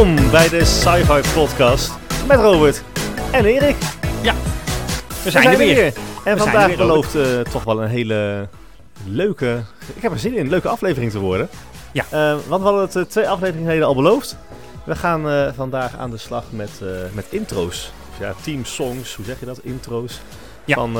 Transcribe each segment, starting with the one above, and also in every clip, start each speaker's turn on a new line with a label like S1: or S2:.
S1: Ja, welkom bij de Sci-Fi Podcast met Robert en Erik.
S2: Ja, we
S1: We
S2: zijn, er weer.
S1: En vandaag
S2: weer,
S1: belooft eh, toch wel een hele leuke, ik heb er zin in, een leuke aflevering te worden.
S2: Ja.
S1: Eh, want we hadden het eh, twee afleveringen geleden al beloofd. We gaan vandaag aan de slag met, met intro's. Of ja, team songs, hoe zeg je dat? Intro's.
S2: Ja.
S1: Van,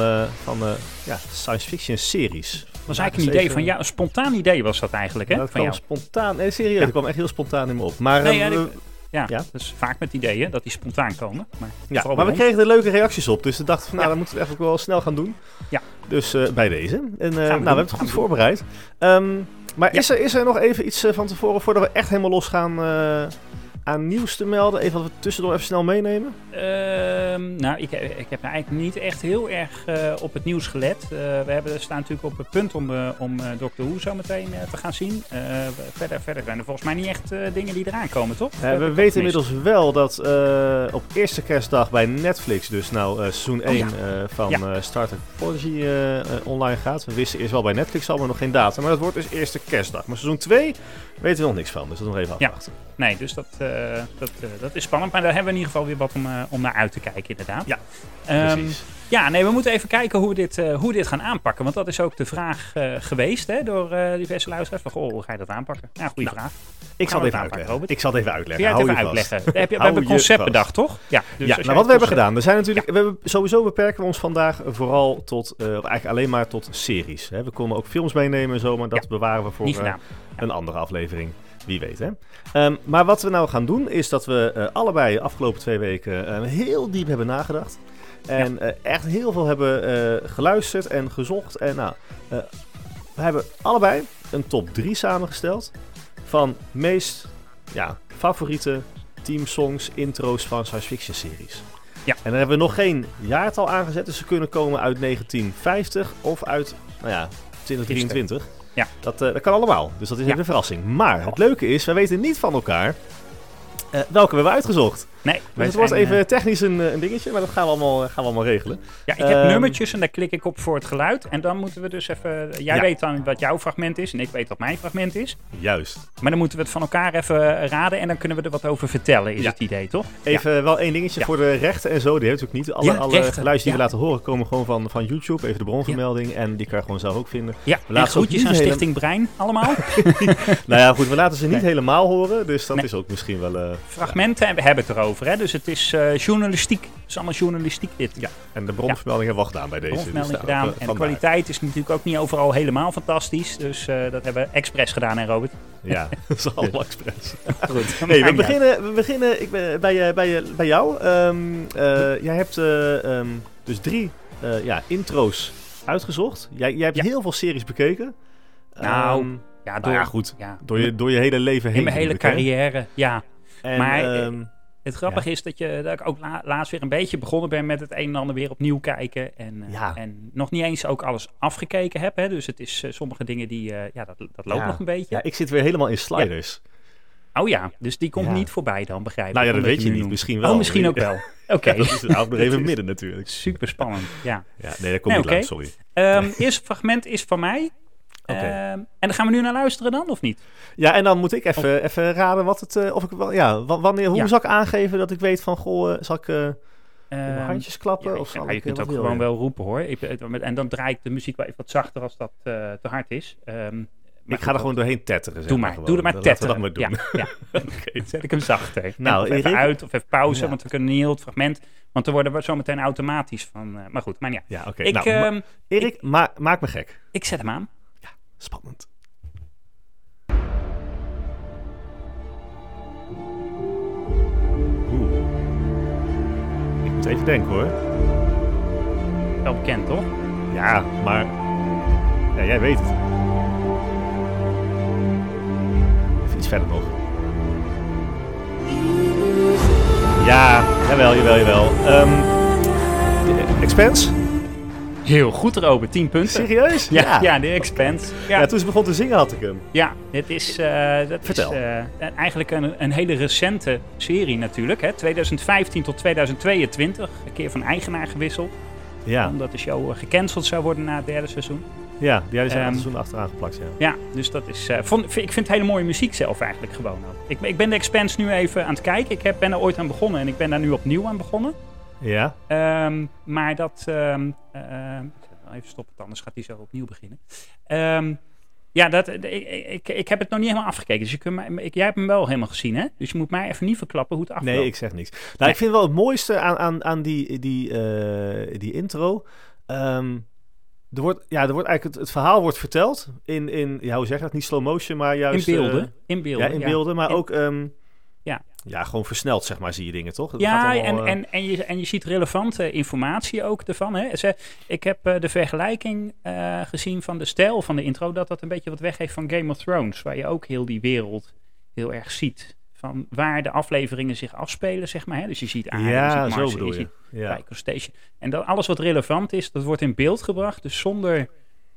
S1: van ja, science fiction series.
S2: Dat was eigenlijk een idee van jou, een spontaan idee was dat eigenlijk, hè?
S1: Dat
S2: van
S1: kwam
S2: jou.
S1: spontaan, nee, serieus,
S2: Ja.
S1: dat kwam echt heel spontaan in me op. Maar,
S2: Nee,
S1: eh,
S2: ja,
S1: we-
S2: Ja, is vaak met ideeën, dat die spontaan komen. Maar,
S1: Ja, maar we kregen er leuke reacties op. Dus we dachten van, nou,
S2: Ja.
S1: dan moeten we het ook wel snel gaan doen.
S2: Ja.
S1: Dus eh, bij deze. En eh, nou, we hebben het
S2: gaan
S1: goed
S2: we
S1: voorbereid. Ehm, maar
S2: Ja.
S1: is, er, is er nog even iets eh, van tevoren, voordat we echt helemaal losgaan, eh aan nieuws te melden? Even wat we tussendoor even snel meenemen?
S2: Ehm, nou, ik, ik heb eigenlijk niet echt heel erg eh, op het nieuws gelet. Eh, we hebben, staan natuurlijk op het punt om, eh, om Doctor Who zo meteen te gaan zien. Verder, verder zijn er volgens mij niet echt dingen die eraan komen, toch?
S1: We weten inmiddels wel dat op eerste kerstdag bij Netflix, dus nou seizoen 1
S2: ja.
S1: eh, van
S2: Ja.
S1: Star Trek Prodigy online gaat. We wisten eerst wel bij Netflix al, maar nog geen datum. Maar dat wordt dus eerste kerstdag. Maar seizoen 2 weten we nog niks van, dus dat nog even
S2: Ja.
S1: afwachten.
S2: Nee, dus dat, dat, eh, dat is spannend. Maar daar hebben we in ieder geval weer wat om, eh, om naar uit te kijken, inderdaad.
S1: Ja,
S2: Ehm,
S1: Precies.
S2: Ja, nee, we moeten even kijken hoe we dit, eh, hoe we dit gaan aanpakken. Want dat is ook de vraag eh, geweest hè, door eh, diverse luisteraars. Van, goh, hoe ga je dat aanpakken? Ja, goede
S1: Nou,
S2: vraag.
S1: Ik zal het even
S2: het aanpakken. Robert?
S1: Ik zal het even uitleggen.
S2: jij het
S1: Hou
S2: even
S1: je
S2: uitleggen? We hebben een concept bedacht, toch? Ja, dus
S1: ja, nou wat we hebben
S2: het
S1: gedaan. We zijn natuurlijk, we hebben, sowieso beperken we ons vandaag vooral tot, eh, eigenlijk alleen maar tot series. Hè. We konden ook films meenemen en zo, maar dat
S2: Ja,
S1: bewaren we voor eh, een andere aflevering. Wie weet, hè. Ehm, maar wat we nou gaan doen, is dat we eh, allebei de afgelopen twee weken eh, heel diep hebben nagedacht. En eh, echt heel veel hebben eh, geluisterd en gezocht. En nou, we hebben allebei een top 3 samengesteld van meest ja, favoriete teamsongs, intro's van science fiction series.
S2: Ja.
S1: En dan hebben we nog geen jaartal aangezet, dus ze kunnen komen uit 1950 of uit, nou ja, 2023.
S2: Ja.
S1: Dat, eh, dat kan allemaal, dus dat is een verrassing. Maar het leuke is, wij weten niet van elkaar eh, welke we hebben uitgezocht.
S2: Nee,
S1: Dus het wordt
S2: zijn,
S1: even
S2: eh,
S1: technisch een, eh, een dingetje, maar dat gaan we allemaal, gaan we allemaal regelen.
S2: ja, ik heb
S1: ehm,
S2: nummertjes en daar klik ik op voor het geluid. En dan moeten we dus even... Jij
S1: Ja.
S2: weet dan wat jouw fragment is en ik weet wat mijn fragment is.
S1: Juist.
S2: Maar dan moeten we het van elkaar even raden en dan kunnen we er wat over vertellen, is
S1: Ja.
S2: het idee, toch?
S1: Even wel één dingetje voor de rechten en zo. Die heeft natuurlijk niet. Alle, alle die we laten horen komen gewoon van, van YouTube. Even de bronvermelding. En die kan je gewoon zelf ook vinden.
S2: Ja,
S1: We
S2: en
S1: laten ze ook
S2: groetjes aan
S1: hele-
S2: Stichting Brein allemaal.
S1: Nou ja, goed. We laten ze niet
S2: Nee.
S1: helemaal horen. Dus dat
S2: Nee.
S1: is ook misschien wel...
S2: Fragmenten hebben hebben het erover, hè? dus het is eh, journalistiek. Het is allemaal journalistiek dit.
S1: ja. En de bronvermelding hebben we al gedaan bij deze. Dus daar,
S2: gedaan. En de kwaliteit is natuurlijk ook niet overal helemaal fantastisch. Dus eh, dat hebben we expres gedaan, hè Robert?
S1: Ja, dat is allemaal expres.
S2: Goed.
S1: Hey, we, beginnen, we beginnen ik ben, bij, eh, bij, bij jou. Ehm, eh, jij hebt eh, ehm, dus drie ja, intro's uitgezocht. Jij, jij hebt
S2: Ja.
S1: heel veel series bekeken.
S2: Nou,
S1: Ehm,
S2: Ja,
S1: nou
S2: door,
S1: ja, goed.
S2: ja,
S1: Door je, door je hele leven heen.
S2: in mijn hele carrière, ja.
S1: En,
S2: Maar, eh,
S1: ehm,
S2: Het grappige is dat, je, dat ik ook la- laatst weer een beetje begonnen ben met het een en ander weer opnieuw kijken. En, eh,
S1: Ja.
S2: en nog niet eens ook alles afgekeken heb. Hè. Dus het is eh, sommige dingen die, ja, dat, dat loopt
S1: Ja.
S2: nog een beetje.
S1: ja, ik zit weer helemaal in sliders.
S2: Oh ja, dus die komt
S1: Ja.
S2: niet voorbij dan, begrijp
S1: Nou ja,
S2: ik.
S1: dat weet je niet.
S2: noemt.
S1: Misschien wel.
S2: Oh, misschien ook wel. Oké,
S1: Ja, dat nog even midden natuurlijk.
S2: super spannend. Ja.
S1: Ja, nee, dat komt
S2: Nee,
S1: niet lang, sorry.
S2: Ehm eerste fragment is van mij. Ehm, en dan gaan we nu naar luisteren dan, of niet?
S1: Ja, en dan moet ik even, even raden wat het, eh, of ik wel, ja, wa- wanneer, hoe
S2: Ja.
S1: zal ik aangeven dat ik weet van, goh, eh, zal ik eh, mijn
S2: Ehm,
S1: handjes klappen?
S2: Ja,
S1: of zal
S2: ja, je kunt ook gewoon wel roepen hoor. Ik, en dan draai ik de muziek wel even wat zachter als dat te hard is. Ehm, maar
S1: Ik ga er gewoon doorheen tetteren, zeg
S2: Doe maar,
S1: gewoon.
S2: doe er maar
S1: Laten we
S2: tetteren.
S1: dat maar doen.
S2: Ja. Zet ik hem zachter.
S1: Nou,
S2: even
S1: Erik?
S2: uit of even pauze,
S1: Ja.
S2: want we kunnen niet heel het fragment. Want dan worden we zo meteen automatisch van. maar goed, maar ja.
S1: Ja, oké. Nou, Erik, ma- maak me gek.
S2: ik zet hem aan.
S1: Spannend. Oeh. Ik moet even denken hoor.
S2: Wel bekend, toch?
S1: Ja, maar... Ja, jij weet het. Even iets verder nog. Ja, jawel, jawel, jawel. Ehm Expense?
S2: Heel goed, Robert. 10 punten.
S1: Serieus?
S2: Ja, ja, de Expense. Ja,
S1: Ja, toen ze begon te zingen had ik hem.
S2: Ja, dit is, eh, dat
S1: Vertel.
S2: is eh, eigenlijk een, een hele recente serie natuurlijk. Hè? 2015 tot 2022. Een keer van eigenaar gewisseld.
S1: Ja.
S2: Omdat de show eh, gecanceld zou worden na het derde seizoen.
S1: Ja, die zijn um, seizoen achteraan geplakt, ja.
S2: Ja, dus dat is. vond, ik vind het hele mooie muziek zelf eigenlijk gewoon ook. Ik, ik ben de Expanse nu even aan het kijken. Ik heb, ben er ooit aan begonnen en ik ben daar nu opnieuw aan begonnen.
S1: Ja?
S2: Ehm, maar dat. zet wel even stoppen, anders gaat hij zo opnieuw beginnen. Ja, dat, ik, ik, ik heb het nog niet helemaal afgekeken. Dus je kunt mij, ik, jij hebt hem wel helemaal gezien, hè? Dus je moet mij even niet verklappen hoe het afloopt.
S1: Nee, ik zeg niks. Nou,
S2: Nee.
S1: ik vind wel het mooiste aan, aan, aan die, die, eh, die intro. er wordt, ja, er wordt eigenlijk het, het verhaal wordt verteld in, in ja, hoe zeg je dat? Niet slow motion, maar
S2: in
S1: juist...
S2: beelden.
S1: eh,
S2: in beelden.
S1: ja, in beelden, maar
S2: In-
S1: ook...
S2: Ja.
S1: gewoon versneld, zeg maar, zie je dingen, toch? Het
S2: Ja,
S1: gaat
S2: en,
S1: allemaal, eh,
S2: en, en, je, en je ziet relevante informatie ook ervan. Hè. Ze, ik heb eh, de vergelijking eh, gezien van de stijl van de intro, dat dat een beetje wat weggeeft van Game of Thrones, waar je ook heel die wereld heel erg ziet. Van waar de afleveringen zich afspelen, zeg maar. Hè. Dus je ziet aarde, je
S1: ja,
S2: ziet
S1: zo
S2: Mars,
S1: bedoel
S2: je
S1: je.
S2: ziet
S1: Ja.
S2: Tycho Station. En dan alles wat relevant is, dat wordt in beeld gebracht. Dus zonder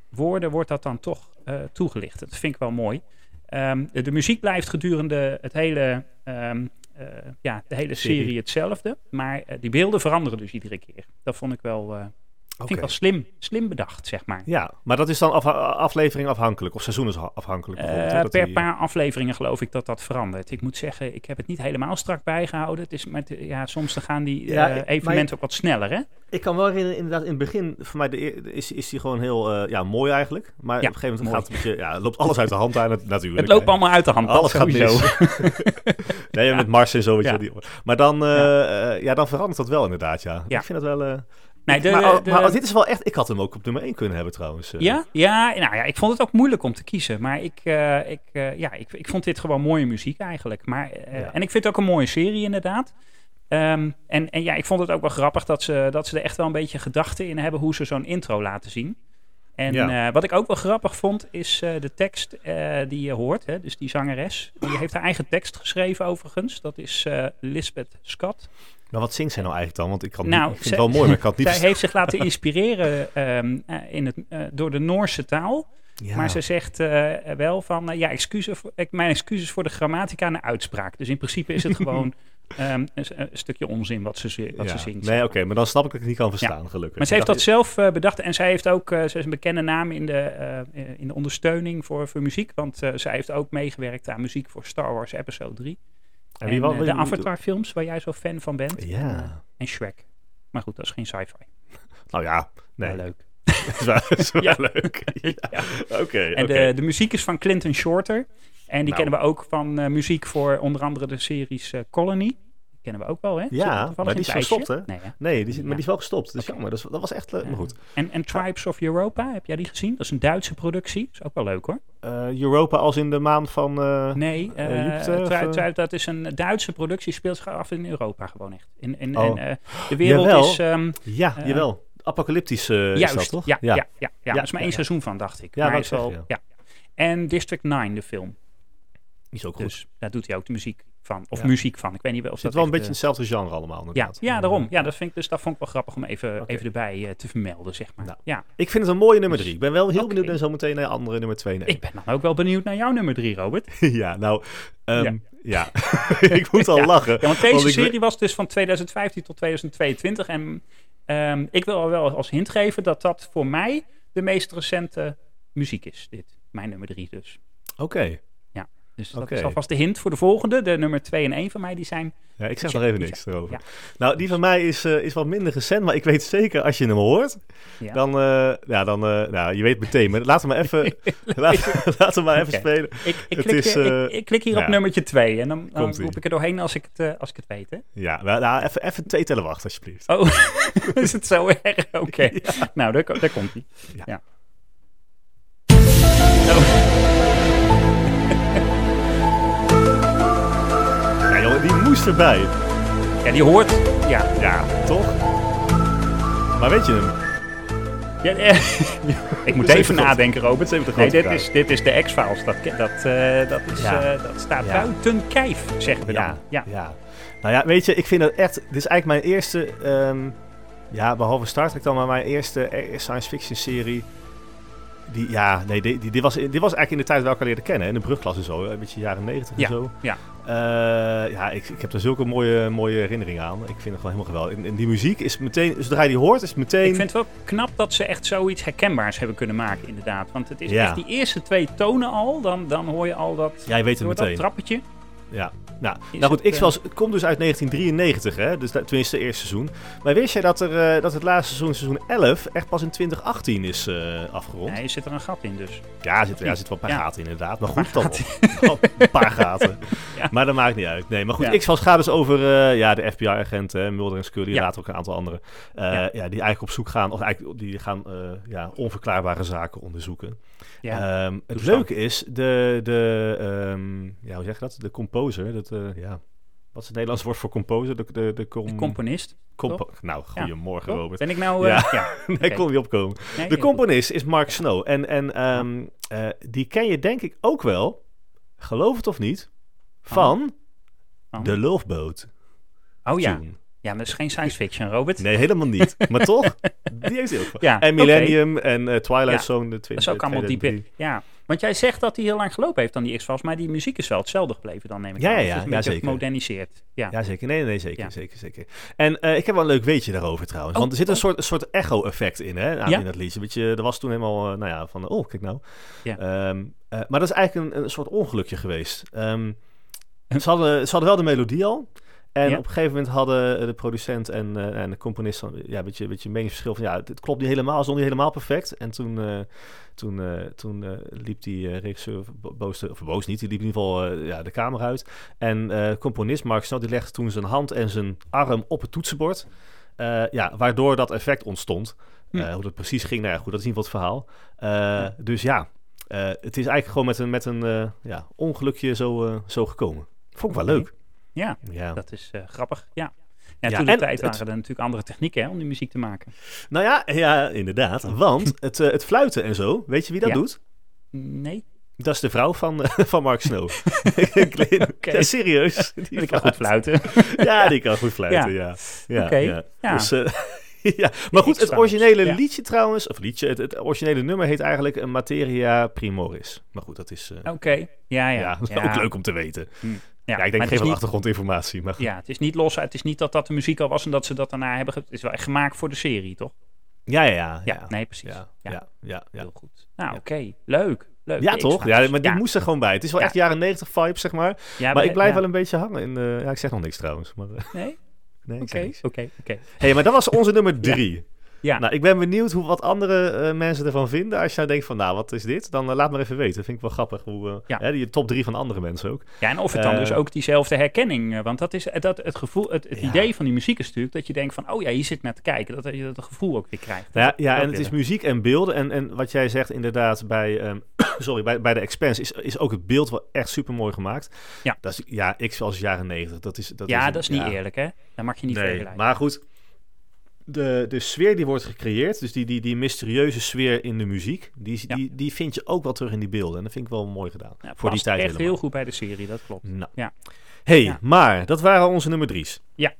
S2: woorden wordt dat dan toch toegelicht. Dat vind ik wel mooi. Ehm, de, de muziek blijft gedurende het hele, ehm, eh, ja, de hele serie, hetzelfde. Maar eh, die beelden veranderen dus iedere keer. Dat vond ik wel, eh, vind ik wel slim, slim bedacht, zeg maar.
S1: Ja, maar dat is dan af, aflevering afhankelijk, of seizoensafhankelijk bijvoorbeeld. hè,
S2: Eh, per
S1: die-
S2: paar afleveringen geloof ik dat dat verandert. Ik moet zeggen, ik heb het niet helemaal strak bijgehouden. Het is met, ja, soms dan gaan die
S1: Ja,
S2: eh,
S1: ik-
S2: evenementen ook wat sneller, hè?
S1: Ik kan wel herinneren, inderdaad, in het begin, voor mij de, is, is die gewoon heel eh, ja, mooi eigenlijk. Maar
S2: Ja,
S1: op een gegeven moment
S2: mooi.
S1: gaat het een beetje, ja, loopt alles uit de hand aan, het- natuurlijk.
S2: Het loopt
S1: hè.
S2: allemaal uit de hand.
S1: Alles gaat mis. nee, met Mars en zo, weet je
S2: Ja.
S1: wel, die- Maar dan, ja, dan verandert dat wel inderdaad, ja.
S2: Ja.
S1: Ik vind dat wel...
S2: Nee,
S1: ik-
S2: de-
S1: maar, oh,
S2: de-
S1: maar dit is wel echt... Ik had hem ook op nummer 1 kunnen hebben trouwens. eh.
S2: Ja, ja, nou ja, ik vond het ook moeilijk om te kiezen. Maar ik, eh, ik, eh, ja, ik, ik vond dit gewoon mooie muziek eigenlijk. Maar,
S1: Ja.
S2: En ik vind het ook een mooie serie inderdaad. Ehm, en, en ja, ik vond het ook wel grappig dat ze, dat ze er echt wel een beetje gedachten in hebben hoe ze zo'n intro laten zien. En
S1: Ja.
S2: eh, wat ik ook wel grappig vond, is eh, de tekst eh, die je hoort. Hè, dus die zangeres. Die heeft haar eigen tekst geschreven overigens. Dat is Lisbeth Scott.
S1: Maar wat zingt zij nou eigenlijk dan? Want ik, kan
S2: Nou,
S1: niet, ik vind het wel mooi, maar ik het niet...
S2: Zij heeft zich laten inspireren ehm, eh, in het, door de Noorse taal.
S1: Ja.
S2: Maar ze zegt wel van, ja, excuses mijn excuses voor de grammatica en de uitspraak. Dus in principe is het gewoon ehm, een, een stukje onzin wat ze, wat
S1: Ja.
S2: ze zingt.
S1: Nee, oké, maar dan snap ik dat ik het niet kan verstaan, gelukkig.
S2: Maar ze heeft dat zelf eh, bedacht en zij heeft ook, eh, ze is een bekende naam in de, eh, in de ondersteuning voor, voor muziek. Want eh, zij heeft ook meegewerkt aan muziek voor Star Wars Episode 3.
S1: En wel-
S2: de Avatar films, waar jij zo fan van bent. En,
S1: Ja.
S2: en Shrek. Maar goed, dat is geen sci-fi.
S1: Nou ja, nee.
S2: Maar leuk.
S1: Dat is wel, dat is wel
S2: Ja.
S1: leuk. Ja.
S2: Ja.
S1: Oké,
S2: En de, de muziek is van Clinton Shorter. En die
S1: Nou.
S2: kennen we ook van eh, muziek voor onder andere de series eh, Colony. Die kennen we ook wel, hè?
S1: Ja, maar die is gestopt, hè?
S2: Nee, hè?
S1: Nee, die, maar die is wel gestopt. Dat
S2: Oké.
S1: jammer. Dat, dat was echt. Maar
S2: Ja.
S1: goed.
S2: En, en Tribes of Europa, heb jij die gezien? Dat is een Duitse productie. is ook wel leuk hoor.
S1: Eh, Europa als in de maan van... eh,
S2: Nee,
S1: eh,
S2: eh,
S1: Jupiter, of,
S2: Tri-
S1: eh?
S2: Tri- dat is een Duitse productie. Speelt zich af in Europa gewoon echt. In, in,
S1: Oh.
S2: eh, de wereld
S1: Jawel.
S2: is... ehm,
S1: Ja,
S2: Eh,
S1: jawel. Apocalyptisch eh, is
S2: juist,
S1: dat, toch?
S2: Ja, ja. Ja, ja,
S1: Ja,
S2: dat is maar één seizoen van, dacht ik.
S1: Ja,
S2: maar
S1: wou
S2: is wel, ja. En District 9, de film.
S1: Is ook goed.
S2: Dus daar doet hij ook de muziek van. Of
S1: Ja.
S2: muziek van. Ik weet niet of
S1: Het
S2: dat
S1: zit wel een beetje
S2: eh,
S1: hetzelfde genre allemaal,
S2: Ja,
S1: inderdaad.
S2: ja, daarom. Ja, dat, vind ik, dus, dat vond ik wel grappig om even, even erbij eh, te vermelden, zeg maar.
S1: Nou,
S2: ja.
S1: Ik vind het een mooie nummer
S2: Dus-
S1: drie. Ik ben wel heel benieuwd naar zometeen naar andere nummer twee. Nee.
S2: Ik ben dan ook wel benieuwd naar jouw nummer drie, Robert.
S1: ja, nou... ehm,
S2: Ja.
S1: ja, ik moet al lachen.
S2: Want deze
S1: Want ik
S2: serie was dus van 2015 tot 2022. En ehm, ik wil al wel als hint geven dat dat voor mij de meest recente muziek is. Dit, mijn nummer drie dus.
S1: Oké.
S2: Dus dat is alvast de hint voor de volgende. De nummer 2 en 1 van mij, die zijn...
S1: Ja, ik zeg nog even niks erover.
S2: Ja.
S1: Nou, die van mij is, eh, is wat minder recent, maar ik weet zeker als je hem hoort,
S2: Ja.
S1: dan, eh, ja, dan, eh, nou, je weet meteen. Maar laten we maar even, laten, laten we maar even spelen.
S2: ik, ik,
S1: het
S2: klik,
S1: is, eh,
S2: ik, ik klik hier op nummertje 2. En dan, dan roep ik er doorheen als ik het, eh, als ik het weet, hè?
S1: Ja, wel, nou, even, even twee tellen wachten, alsjeblieft.
S2: Oh, is het zo erg? Oké. Nou, daar, daar komt hij.
S1: Ja. Moest erbij.
S2: ja, die hoort... Ja.
S1: Ja, toch? Maar weet je hem?
S2: ja eh, ik moet
S1: Dat
S2: even nadenken, Robert.
S1: Dat even
S2: Nee, dit is, dit is de X-Files. Dat, dat, eh, dat, is,
S1: Ja.
S2: eh, dat staat
S1: Ja.
S2: buiten kijf, zeggen we dan.
S1: Ja,
S2: Ja.
S1: ja. Nou ja, weet je, ik vind het echt... Dit is eigenlijk mijn eerste... ehm, ja, behalve Star Trek dan, maar mijn eerste science fiction serie... Die, ja, nee, die, die, dit, was, dit was eigenlijk in de tijd waar ik elkaar leerde kennen. In de brugklas en zo. Een beetje jaren negentig
S2: Ja,
S1: en zo.
S2: ja.
S1: Eh, ja, ik, ik heb er zulke mooie, mooie herinneringen aan. Ik vind het gewoon helemaal geweldig. En, en die muziek is meteen, zodra je die hoort, is het meteen...
S2: Ik vind het wel knap dat ze echt zoiets herkenbaars hebben kunnen maken, inderdaad. Want het is
S1: Ja.
S2: echt die eerste twee tonen al, dan, dan hoor je al dat,
S1: Ja, je weet het
S2: hoor dat
S1: meteen.
S2: trappetje.
S1: Ja. Nou, nou goed,
S2: het,
S1: X-Files komt dus uit 1993, hè? Dus dat- tenminste het eerste seizoen. Maar wist jij dat, er, eh, dat het laatste seizoen, seizoen 11, echt pas in 2018 is eh, afgerond?
S2: Nee, zit er een gat in dus.
S1: Ja, er zit, ja, er
S2: niet?
S1: zit wel een paar
S2: Ja.
S1: gaten in, inderdaad. Maar goed, dan wel. een paar gaten.
S2: Ja.
S1: Maar dat maakt niet uit. Nee, maar goed,
S2: Ja.
S1: X-Files gaat dus over eh, ja, de FBI-agenten, Mulder en Scully,
S2: Ja.
S1: later ook een aantal anderen. eh,
S2: Ja.
S1: ja. die eigenlijk op zoek gaan, of eigenlijk die gaan eh, ja, onverklaarbare zaken onderzoeken.
S2: Ja.
S1: Ehm, het leuke is, de, de ehm, ja, hoe zeg je dat? De composer, dat, eh, ja, wat is het Nederlands woord voor composer? De, de, de, com-
S2: de componist.
S1: compo- nou, goedemorgen? Robert.
S2: Ben ik nou...
S1: Ja.
S2: eh, ja.
S1: Nee, kon niet opkomen.
S2: Nee,
S1: De componist is Mark Snow. En, en ehm, eh, die ken je denk ik ook wel, geloof het of niet, van
S2: Van?
S1: The Love Boat.
S2: Oh ja.
S1: tune.
S2: Ja, maar dat is geen science fiction, Robert.
S1: Nee, helemaal niet. maar toch, die heeft ook.
S2: Ja,
S1: en. Millennium en eh, Twilight
S2: Ja.
S1: Zone. De twee,
S2: Dat is ook allemaal diep in.
S1: 2003.
S2: Ja, want jij zegt dat hij heel lang gelopen heeft aan die X-Files, maar die muziek is wel hetzelfde gebleven dan, neem ik
S1: Ja,
S2: aan.
S1: ja, ja, ja, zeker.
S2: gemoderniseerd. Ja.
S1: Ja, zeker. Nee, nee, zeker,
S2: Ja.
S1: zeker, zeker. En eh, ik heb wel een leuk weetje daarover trouwens.
S2: Oh,
S1: Want er zit een
S2: oh.
S1: soort, een soort echo-effect in, hè, aan,
S2: Ja?
S1: in dat liedje. Weet je, er was toen helemaal, eh, nou ja, van, oh, kijk nou.
S2: Ja.
S1: Ehm, eh, maar dat is eigenlijk een, een soort ongelukje geweest. Ehm, ze, hadden, ze hadden wel de melodie al. En
S2: Ja.
S1: op een gegeven moment hadden de producent en, eh, en de componist dan, ja, een beetje, een beetje meningsverschil van ja, het, het klopt niet helemaal, het is niet helemaal perfect. En toen, eh, toen, eh, toen eh, liep die eh, regisseur bo- boos, of boos niet, die liep in ieder geval eh, ja, de kamer uit. En eh, componist Mark Snow die legde toen zijn hand en zijn arm op het toetsenbord. Eh, ja, waardoor dat effect ontstond.
S2: Hm.
S1: Eh, hoe dat precies ging, nou ja, goed, dat is in ieder geval het verhaal. Eh, Dus ja, eh, het is eigenlijk gewoon met een, met een eh, ja, ongelukje zo, eh, zo gekomen. Vond ik wel leuk.
S2: Ja,
S1: Ja.
S2: dat is eh, grappig. Ja. Ja,
S1: Ja,
S2: toen de
S1: en
S2: tijd
S1: het-
S2: waren er natuurlijk andere technieken hè, om die muziek te maken.
S1: Nou ja, ja inderdaad. Want het, eh, het fluiten en zo, weet je wie dat
S2: Ja.
S1: doet?
S2: Nee,
S1: Dat is de vrouw van, van Mark Snow. ja, serieus. Die
S2: kan goed fluiten.
S1: Ja, die kan goed fluiten, ja. ja.
S2: Oké,
S1: ja.
S2: ja.
S1: Dus, eh, ja. Maar goed, het originele
S2: ja.
S1: liedje trouwens, of liedje, het, het originele nummer heet eigenlijk eh, Materia Primoris. Maar goed, dat is, eh,
S2: Oké, ja, ja.
S1: ja, dat is ook leuk om te weten.
S2: Hm.
S1: Ja,
S2: Ja,
S1: ik denk geen van
S2: niet-
S1: achtergrondinformatie. Maar.
S2: Ja, het is niet los. Het is niet dat dat de muziek al was en dat ze dat daarna hebben. Het is wel echt gemaakt voor de serie, toch?
S1: ja, ja, ja.
S2: Ja, nee, precies.
S1: Ja,
S2: Ja.
S1: ja.
S2: Heel goed. Nou, oké. Leuk. Leuk.
S1: Ja, toch? Ja, maar die moest er gewoon bij. Het is wel echt jaren 90 vibe, zeg maar. Maar ik blijf wel een beetje hangen in de... Ja, ik zeg nog niks trouwens. Maar, eh,
S2: Nee?
S1: nee,
S2: Oké, oké, oké.
S1: hey, maar dat was onze nummer drie.
S2: Ja,
S1: Nou, ik ben benieuwd hoe wat andere eh, mensen ervan vinden. Als je nou denkt van, nou, wat is dit? Dan eh, laat maar even weten. Vind ik wel grappig. Hoe, eh,
S2: Ja.
S1: hè, die top drie van andere mensen ook.
S2: ja, en of het dan dus ook diezelfde herkenning... Want dat is dat, het gevoel, het, het
S1: Ja.
S2: idee van die muziek is natuurlijk dat je denkt van... Oh ja, hier zit naar te kijken. Dat je dat gevoel ook weer krijgt.
S1: Nou, ja,
S2: Dat
S1: ja, en het is muziek en beelden. En, en wat jij zegt inderdaad bij, ehm, sorry, bij, bij de Expense is, is ook het beeld wel echt super mooi gemaakt.
S2: Ja.
S1: Dat is, ja, ik zoals jaren 90. Dat is, dat
S2: ja,
S1: is,
S2: dat is niet eerlijk, hè? Dat mag je niet
S1: Nee,
S2: vergelijken.
S1: maar goed. De, de sfeer die wordt gecreëerd, dus die, die, die mysterieuze sfeer in de muziek, die,
S2: Ja.
S1: die, die vind je ook wel terug in die beelden. En dat vind ik wel mooi gedaan.
S2: Ja,
S1: voor die tijd
S2: echt
S1: helemaal.
S2: heel goed bij de serie, dat klopt.
S1: Nou.
S2: Ja.
S1: hey,
S2: Ja.
S1: maar dat waren onze nummer drie's.
S2: Ja.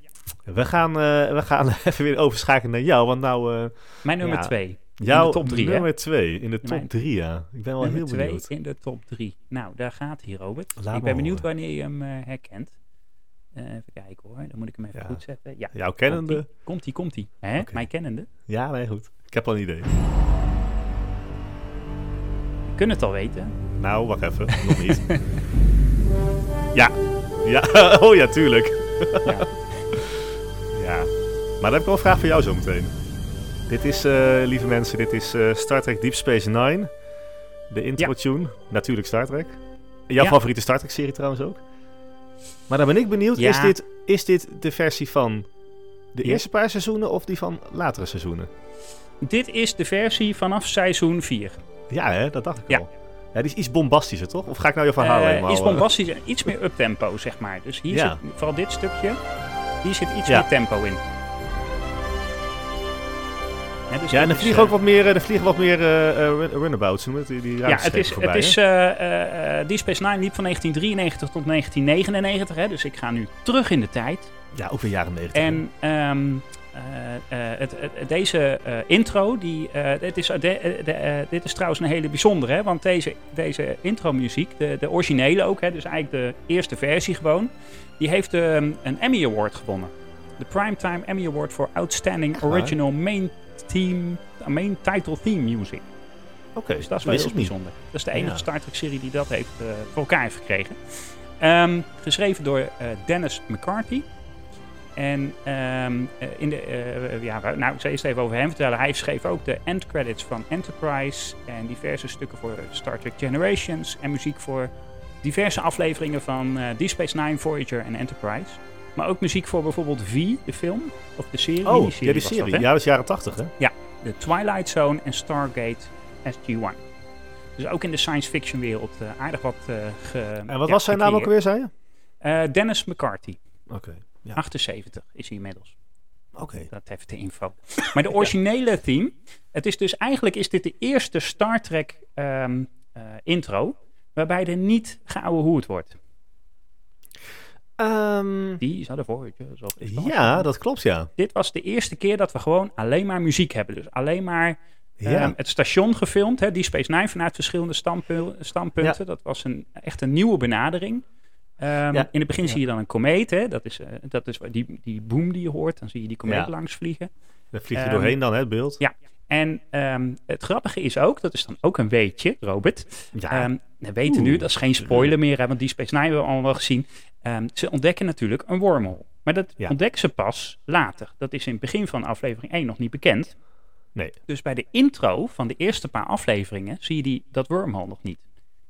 S1: We gaan, eh, we gaan even weer overschakelen naar jou, want nou... eh
S2: Mijn nummer twee.
S1: jouw
S2: top drie, hè?
S1: nummer twee in de top
S2: Mijn-
S1: drie, ja. Ik ben wel
S2: nummer
S1: heel
S2: twee
S1: benieuwd.
S2: in de top drie. Nou, daar gaat hij, Robert.
S1: Laat
S2: ik ben benieuwd wanneer je hem eh, herkent. Eh, even kijken hoor, dan moet ik hem even
S1: Ja.
S2: goed zetten. Ja,
S1: Jouw kennende?
S2: Komt-ie, komt-ie. Hè?
S1: Oké.
S2: Mijn kennende.
S1: Ja, nee, goed. Ik heb al een idee.
S2: Je kunt het al weten.
S1: Nou, wacht even. Nog niet. ja. Ja. oh ja, tuurlijk.
S2: Ja.
S1: Ja. Maar dan heb ik wel een vraag voor jou zo meteen. Dit is, eh, lieve mensen, dit is eh, Star Trek Deep Space Nine. De intro tune. Natuurlijk Star Trek. Jouw favoriete Star Trek serie trouwens ook. Maar dan ben ik benieuwd,
S2: Ja.
S1: is, dit, is dit de versie van de
S2: Ja.
S1: eerste paar seizoenen of die van latere seizoenen?
S2: Dit is de versie vanaf seizoen 4.
S1: Ja, hè? dat dacht ik
S2: Ja.
S1: al. Ja, die is iets bombastischer, toch? Of ga ik nou je verhaal
S2: Eh,
S1: helemaal...
S2: iets
S1: eh,
S2: bombastisch en iets meer uptempo, zeg maar. Dus hier zit, vooral dit stukje, hier zit iets meer tempo in. Hè, dus
S1: Ja, en er vliegen
S2: eh,
S1: ook wat meer, er vliegen wat meer eh, eh, run- runabouts, noem het, die, die
S2: Ja, het is,
S1: voorbij,
S2: het is
S1: hè?
S2: eh, eh, eh, Deep Space Nine liep van 1993 tot 1999, hè, dus ik ga nu terug in de tijd.
S1: Ja, ook weer jaren 90.
S2: En ehm, eh, eh, het, het- deze eh, intro, die, eh, dit, is, de, eh, de, eh, dit is trouwens een hele bijzondere, hè, want deze, deze intro-muziek, de, de originele ook, hè, dus eigenlijk de eerste versie gewoon, die heeft ehm, een Emmy Award gewonnen. De Primetime Emmy Award for Outstanding? Original Main, team, main Title Theme Music.
S1: Oké,
S2: Dus dat is wel heel bijzonder. Dat is de enige
S1: Ja.
S2: Star Trek serie die dat heeft eh, voor elkaar heeft gekregen. Ehm, geschreven door eh, Dennis McCarthy. En ehm, eh, in de, ja, nou, ik zal eerst even over hem vertellen. Hij schreef ook de end credits van Enterprise en diverse stukken voor Star Trek Generations en muziek voor diverse afleveringen van Deep Space Nine, Voyager en Enterprise. Maar ook muziek voor bijvoorbeeld V, de film, of de serie.
S1: Oh, ja, die
S2: dat,
S1: serie. ja, dat is jaren 80, hè?
S2: de Twilight Zone en Stargate SG-1. Dus ook in de science fiction wereld eh, aardig wat uh, ge,
S1: En wat was zijn naam ook alweer, zei je?
S2: Uh, Dennis McCarthy.
S1: Oké. Ja.
S2: 78 is hij inmiddels.
S1: Oké.
S2: Dat heeft de info. Maar de originele theme, het is dus eigenlijk is dit de eerste Star Trek um, uh, intro waarbij er niet geouwehoerd wordt.
S1: Um,
S2: Die zou ervoor.
S1: Ja, dat klopt, ja.
S2: Dit was de eerste keer dat we gewoon alleen maar muziek hebben. Dus alleen maar
S1: ja.
S2: um, het station gefilmd. Hè, die Space Nine vanuit verschillende standpunten. standpunten. Ja. Dat was een, echt een nieuwe benadering. Um, ja. In het begin zie je dan een komeet. Hè, dat is, uh, dat is die, die boom die je hoort. Dan zie je die komeet langs vliegen.
S1: Daar vlieg je doorheen dan, hè, het beeld.
S2: Ja. En um, het grappige is ook, dat is dan ook een weetje, Robert.
S1: Ja.
S2: Um, we weten nu, dat is geen spoiler meer, hè, want die Space Nine hebben we allemaal gezien. Um, ze ontdekken natuurlijk een wormhole. Maar dat ja. ontdekken ze pas later. Dat is in het begin van aflevering 1 nog niet bekend.
S1: Nee.
S2: Dus bij de intro van de eerste paar afleveringen zie je die, dat wormhole nog niet.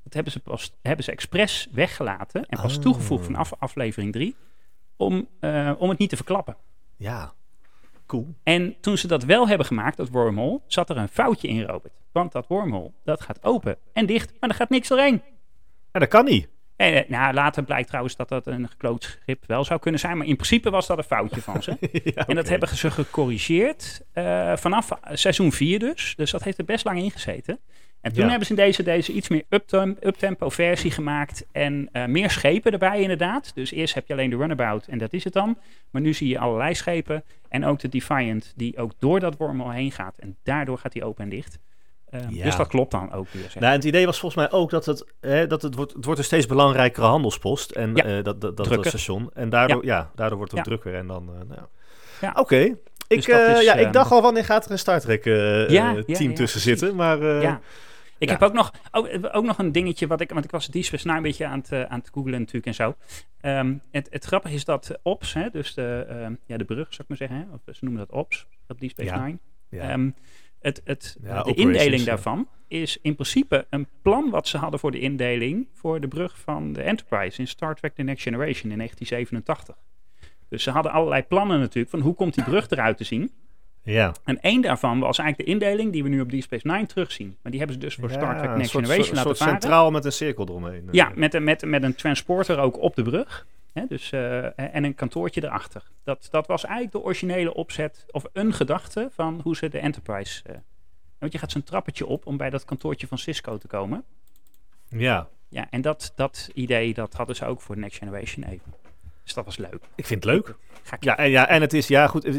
S2: Dat hebben ze, pas, hebben ze expres weggelaten en pas
S1: Oh.
S2: toegevoegd vanaf aflevering 3 om, uh, om het niet te verklappen.
S1: Ja, cool.
S2: En toen ze dat wel hebben gemaakt, dat wormhole, zat er een foutje in, Robert. Want dat wormhole, dat gaat open en dicht, maar er gaat niks doorheen.
S1: En dat kan niet.
S2: En, eh, nou, later blijkt trouwens dat dat een gekloot schip wel zou kunnen zijn. Maar in principe was dat een foutje van ze.
S1: ja, okay.
S2: En dat hebben ze gecorrigeerd uh, vanaf seizoen 4 dus. Dus dat heeft er best lang in gezeten. En toen
S1: Ja.
S2: hebben ze in deze, deze iets meer uptem- uptempo versie gemaakt. En uh, meer schepen erbij inderdaad. Dus eerst heb je alleen de runabout en dat is het dan. Maar nu zie je allerlei schepen. En ook de Defiant die ook door dat wormhole heen gaat. En daardoor gaat die open en dicht. Uh,
S1: Ja.
S2: Dus dat klopt dan ook weer. Zeg.
S1: Nou, het idee was volgens mij ook dat het, hè, dat het, wordt, het wordt een steeds belangrijkere handelspost. En
S2: Ja.
S1: eh, dat, dat, dat, dat station. En daardoor, ja. daardoor wordt het drukker. En dan, eh, nou.
S2: Ja.
S1: Oké. Ik,
S2: Dus
S1: eh,
S2: is,
S1: ja, ik
S2: ehm,
S1: dacht al, wanneer gaat er een Star Trek eh, eh, team tussen zitten? Maar eh,
S2: ja. Ik heb ook nog, ook, ook nog een dingetje, wat ik, want ik was die Space Nine een beetje aan het, uh, aan het googlen natuurlijk en zo. Um, het, het grappige is dat OPS, hè, dus de, um, ja, de brug zou ik maar zeggen, hè, of ze noemen dat OPS, op die Space. Nine. Um, het, het,
S1: Ja,
S2: de indeling daarvan is in principe een plan wat ze hadden voor de indeling voor de brug van de Enterprise in Star Trek The Next Generation in 1987. Dus ze hadden allerlei plannen natuurlijk van hoe komt die brug eruit te zien.
S1: Ja.
S2: En één daarvan was eigenlijk de indeling die we nu op Deep Space Nine terugzien. Maar die hebben ze dus voor Star Trek
S1: Ja,
S2: Next
S1: soort,
S2: Generation
S1: soort,
S2: laten
S1: soort centraal met een cirkel eromheen.
S2: Ja, met, een- met, met een transporter ook op de brug. Hè, dus, eh, en een kantoortje erachter. Dat, dat was eigenlijk de originele opzet, of een gedachte van hoe ze de Enterprise. eh, want je gaat zo'n trappetje op om bij dat kantoortje van Cisco te komen.
S1: Ja,
S2: Ja, en dat, dat idee dat hadden ze ook voor Next Generation even. Dus dat was leuk.
S1: ik vind het leuk. Ja, en, ja, en het is, ja goed, eh,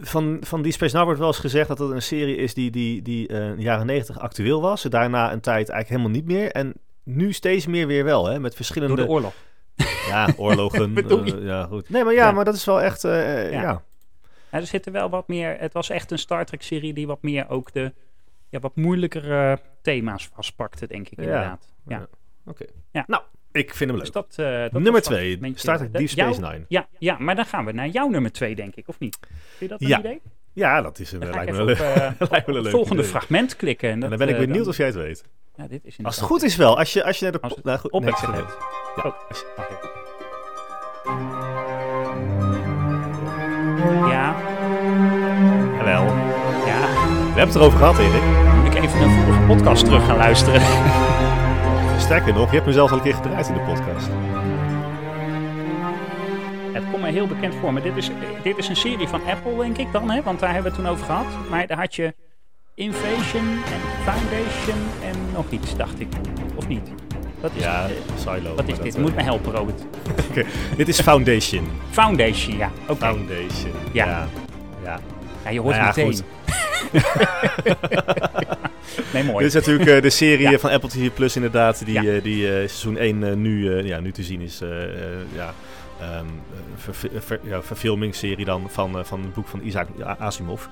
S1: van, van die Space Now wordt wel eens gezegd dat het een serie is die, die, die eh, in de jaren negentig actueel was. Daarna een tijd eigenlijk helemaal niet meer. En nu steeds meer weer wel, hè, met verschillende...
S2: door de oorlog.
S1: Ja, oorlogen. Eh, ja, goed. Nee, maar ja,
S2: Ja.
S1: maar dat is wel echt, eh,
S2: Ja. er zitten wel wat meer. Het was echt een Star Trek serie die wat meer ook de ja, wat moeilijkere thema's vastpakte, denk ik inderdaad. Ja.
S1: Ja. Oké.
S2: Ja.
S1: Nou, ik vind hem leuk.
S2: Dus dat, eh, dat
S1: Nummer
S2: was
S1: twee,
S2: wat-
S1: Star Trek
S2: de-
S1: Deep Space Nine.
S2: Ja, ja, maar dan gaan we naar jouw nummer twee, denk ik, of niet? Vind je dat een
S1: Ja.
S2: idee?
S1: Ja, dat is een,
S2: Dan ga ik
S1: lijkt me
S2: even
S1: wel
S2: op,
S1: leuk.
S2: eh,
S1: lijkt me een
S2: het
S1: leuk
S2: volgende
S1: idee.
S2: fragment klikken. En,
S1: dan ben ik
S2: eh,
S1: benieuwd of jij het weet.
S2: Ja, dit is
S1: Als het goed is wel. Als je, als je naar de...
S2: Als
S1: nou, goed,
S2: op
S1: nee, ik zeg het. Ja.
S2: Oh, als-. Ja,
S1: Jawel.
S2: ja.
S1: We hebben het erover gehad, Erik.
S2: Moet ik even een vorige podcast terug gaan luisteren.
S1: Sterker nog, je hebt me zelfs al een keer gedraaid in de podcast.
S2: Het komt me heel bekend voor. Maar dit is, dit is een serie van Apple, denk ik dan, hè? Want daar hebben we het toen over gehad. Maar daar had je Invasion en Foundation en nog iets, dacht ik. Of niet? Wat is,
S1: Ja, Silo.
S2: wat is dit?
S1: dat,
S2: Moet
S1: eh,
S2: me helpen, Robert.
S1: Dit is Foundation.
S2: Foundation, ja.
S1: Foundation.
S2: Ja.
S1: Ja. Ja.
S2: Je hoort
S1: Nou ja,
S2: meteen.
S1: goed.
S2: nee, mooi.
S1: Dit is natuurlijk eh, de serie
S2: Ja.
S1: van Apple TV Plus inderdaad, die,
S2: Ja.
S1: eh, die eh, seizoen 1 eh, nu, eh, ja, nu te zien is. ja, ehm, ver, ver- ja, verfilmingsserie dan van, eh, van het boek van Isaac Asimov.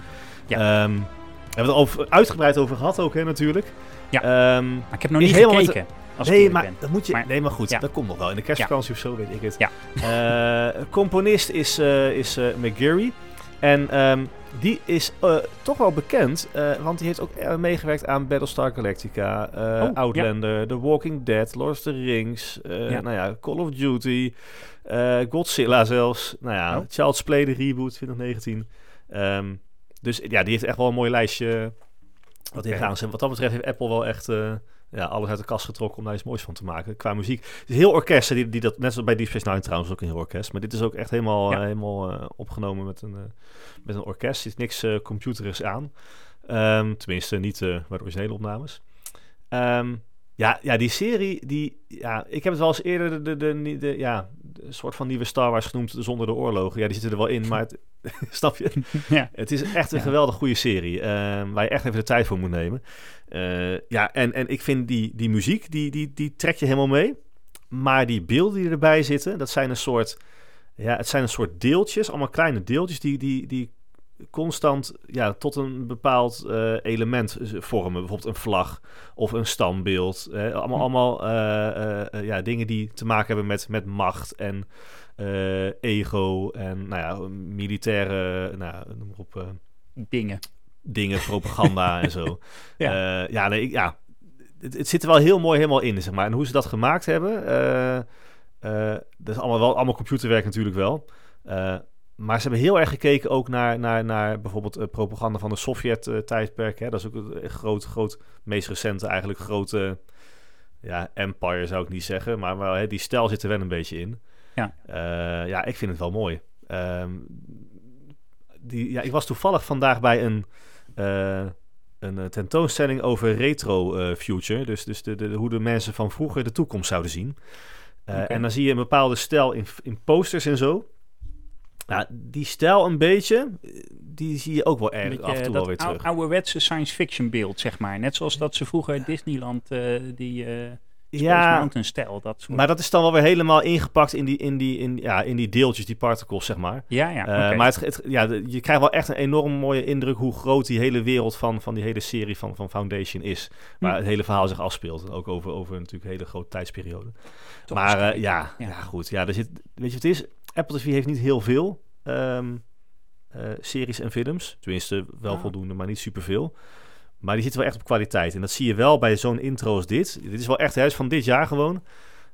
S2: Ja.
S1: Ehm, we hebben het al over- uitgebreid over gehad ook, hè, natuurlijk.
S2: Ja.
S1: Ehm,
S2: Maar ik heb nog niet
S1: helemaal met
S2: gekeken. Als
S1: nee, maar
S2: ben.
S1: dat moet je.
S2: Maar-
S1: nee, maar goed,
S2: ja.
S1: dat komt nog wel. In de kerstvakantie of zo, weet ik het.
S2: Ja.
S1: Eh, componist is, eh is McGarry. En ehm, die is eh, toch wel bekend, eh, want die heeft ook eh, meegewerkt aan Battlestar Galactica,
S2: Oh, ja.
S1: Outlander, The Walking Dead, Lord of the Rings,
S2: Ja.
S1: nou ja, Call of Duty, Godzilla zelfs. Nou ja,
S2: Oh.
S1: Child's Play, de reboot 2019. Ehm, dus ja, die heeft echt wel een mooi lijstje wat gedaan. is. En wat dat betreft heeft Apple wel echt ja, alles uit de kast getrokken om daar iets moois van te maken. Qua muziek. Het is heel orkest, die, die dat, net zoals bij Deep Space Nine trouwens ook een heel orkest. Maar dit is ook echt helemaal,
S2: Ja.
S1: eh, helemaal eh, opgenomen met een, eh, met een orkest. Er is niks eh computerigs aan. Ehm, tenminste, niet eh bij de originele opnames. Ehm, ja, ja, die serie, die, ja, ik heb het wel eens eerder de, de, de, de- ja, de soort van nieuwe Star Wars genoemd zonder de oorlogen. Ja, die zitten er wel in, maar het, snap je?
S2: Ja.
S1: Het is echt een
S2: Ja.
S1: geweldig goede serie, ehm, waar je echt even de tijd voor moet nemen. Eh, ja, en, en ik vind die, die muziek, die, die, die trek je helemaal mee. Maar die beelden die erbij zitten, dat zijn een soort, ja, het zijn een soort deeltjes, allemaal kleine deeltjes die, die, die constant ja, tot een bepaald eh, element vormen. Bijvoorbeeld een vlag of een standbeeld. Hè. Allemaal,
S2: Hm.
S1: allemaal eh, ja, dingen die te maken hebben met, met macht en ego en nou ja, militaire nou, noem maar op,
S2: Dingen.
S1: Dingen, propaganda en zo.
S2: Ja.
S1: ja, ja, nee, ik- ja. Het, het zit er wel heel mooi helemaal in, zeg maar. En hoe ze dat gemaakt hebben, eh, eh, dat is allemaal wel allemaal computerwerk natuurlijk wel. Eh, maar ze hebben heel erg gekeken ook naar, naar, naar bijvoorbeeld eh, propaganda van de Sovjet-tijdperk. Dat is ook een groot, groot, meest recente eigenlijk grote ja, empire zou ik niet zeggen. Maar wel, hè, die stijl zit er wel een beetje in.
S2: Ja.
S1: Eh, ja, ik vind het wel mooi. Ehm, die, ja, ik was toevallig vandaag bij een, eh, een eh, tentoonstelling over retro eh, future. Dus, dus de, de, hoe de mensen van vroeger de toekomst zouden zien. En dan zie je een bepaalde stijl in, in posters en zo. Nou, die stijl een beetje, die zie je ook wel erg af en toe wel weer terug.
S2: ouderwetse science fiction beeld, zeg maar. Net zoals dat ze vroeger Disneyland, die
S1: ja,
S2: Mountain stijl, dat soort.
S1: maar dat is dan wel weer helemaal ingepakt in die, in die, in, ja, in die deeltjes, die particles, zeg maar.
S2: ja, ja,
S1: Eh. Maar het, het- ja, de- je krijgt wel echt een enorm mooie indruk hoe groot die hele wereld van, van die hele serie van, van Foundation is. Waar
S2: Hm.
S1: het hele verhaal zich afspeelt. Ook over, over natuurlijk een hele grote tijdsperiode.
S2: Toch
S1: maar eh, ja, ja.
S2: Ja.
S1: goed. Ja, er zit, weet je wat het is? Apple TV heeft niet heel veel ehm, eh, series en films. Tenminste, wel
S2: Ah.
S1: voldoende, maar niet superveel. Maar die zitten wel echt op kwaliteit. En dat zie je wel bij zo'n intro als dit. Dit is wel echt huis van dit jaar gewoon.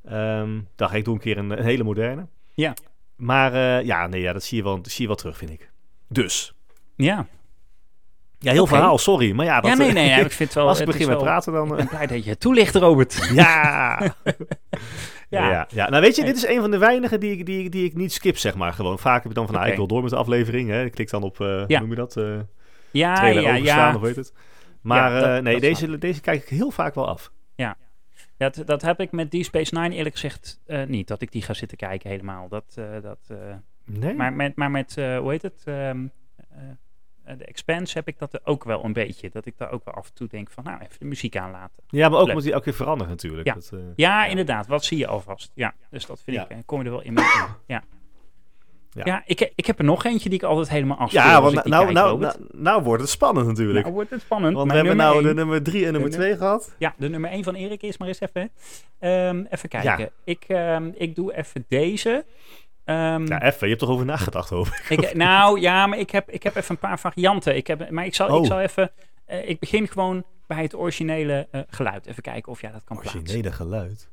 S1: Ehm dacht ik doe een keer een, een hele moderne.
S2: Ja.
S1: Maar eh, ja, nee, ja, dat zie je, wel, dat zie je wel terug, vind ik. Dus.
S2: Ja.
S1: Ja, heel verhaal, sorry. Maar ja, dat,
S2: ja, nee,
S1: eh,
S2: nee, ja, ik vind het wel...
S1: als ik
S2: het
S1: begin met
S2: wel-
S1: praten, dan...
S2: Ik
S1: eh,
S2: ben blij dat je het toelicht, Robert.
S1: ja.
S2: Ja.
S1: ja. Ja, Nou, weet je, dit is een van de weinigen die ik, die, die ik niet skip, zeg maar. Gewoon vaak heb ik dan van, nou, ik wil door met de aflevering. Hè. Ik klik dan op, eh hoe noem je dat? eh
S2: Ja, ja, ja.
S1: of weet het. Maar
S2: Ja, dat-
S1: eh, nee, deze, deze kijk ik heel vaak wel af.
S2: Ja, dat, dat heb ik met Deep Space Nine eerlijk gezegd eh, niet. Dat ik die ga zitten kijken helemaal. Dat, eh, dat,
S1: Nee?
S2: maar met, maar met hoe heet het? Ehm, eh, eh, de Expanse heb ik dat ook wel een beetje. Dat ik daar ook wel af en toe denk van, nou, even de muziek aanlaten.
S1: ja, maar ook
S2: leuk.
S1: omdat die elke keer verandert natuurlijk.
S2: Ja.
S1: Dat, eh,
S2: Ja, inderdaad. Wat zie je alvast? Ja, dus dat vind
S1: Ja.
S2: ik. Kom je er wel in. mee. Ja.
S1: Ja.
S2: Ja, ik, ik heb er nog eentje die ik altijd helemaal afspeel.
S1: Ja, want nou,
S2: kijk,
S1: nou, nou, nou wordt het spannend natuurlijk.
S2: Nou wordt het spannend.
S1: want we hebben nou de nummer 3 en nummer
S2: De
S1: 2 gehad.
S2: Ja, de nummer 1 van Erik is maar eens even. Ehm, even kijken.
S1: Ja.
S2: Ik, ehm, ik doe even deze. Ehm,
S1: Ja, even. Je hebt toch over nagedacht over?
S2: ik, nou ja, maar ik heb, ik heb even een paar varianten. Ik heb, maar ik zal, ik
S1: Oh.
S2: zal even. eh, ik begin gewoon bij het originele eh, geluid. Even kijken of jij dat kan plaatsen.
S1: Originele geluid.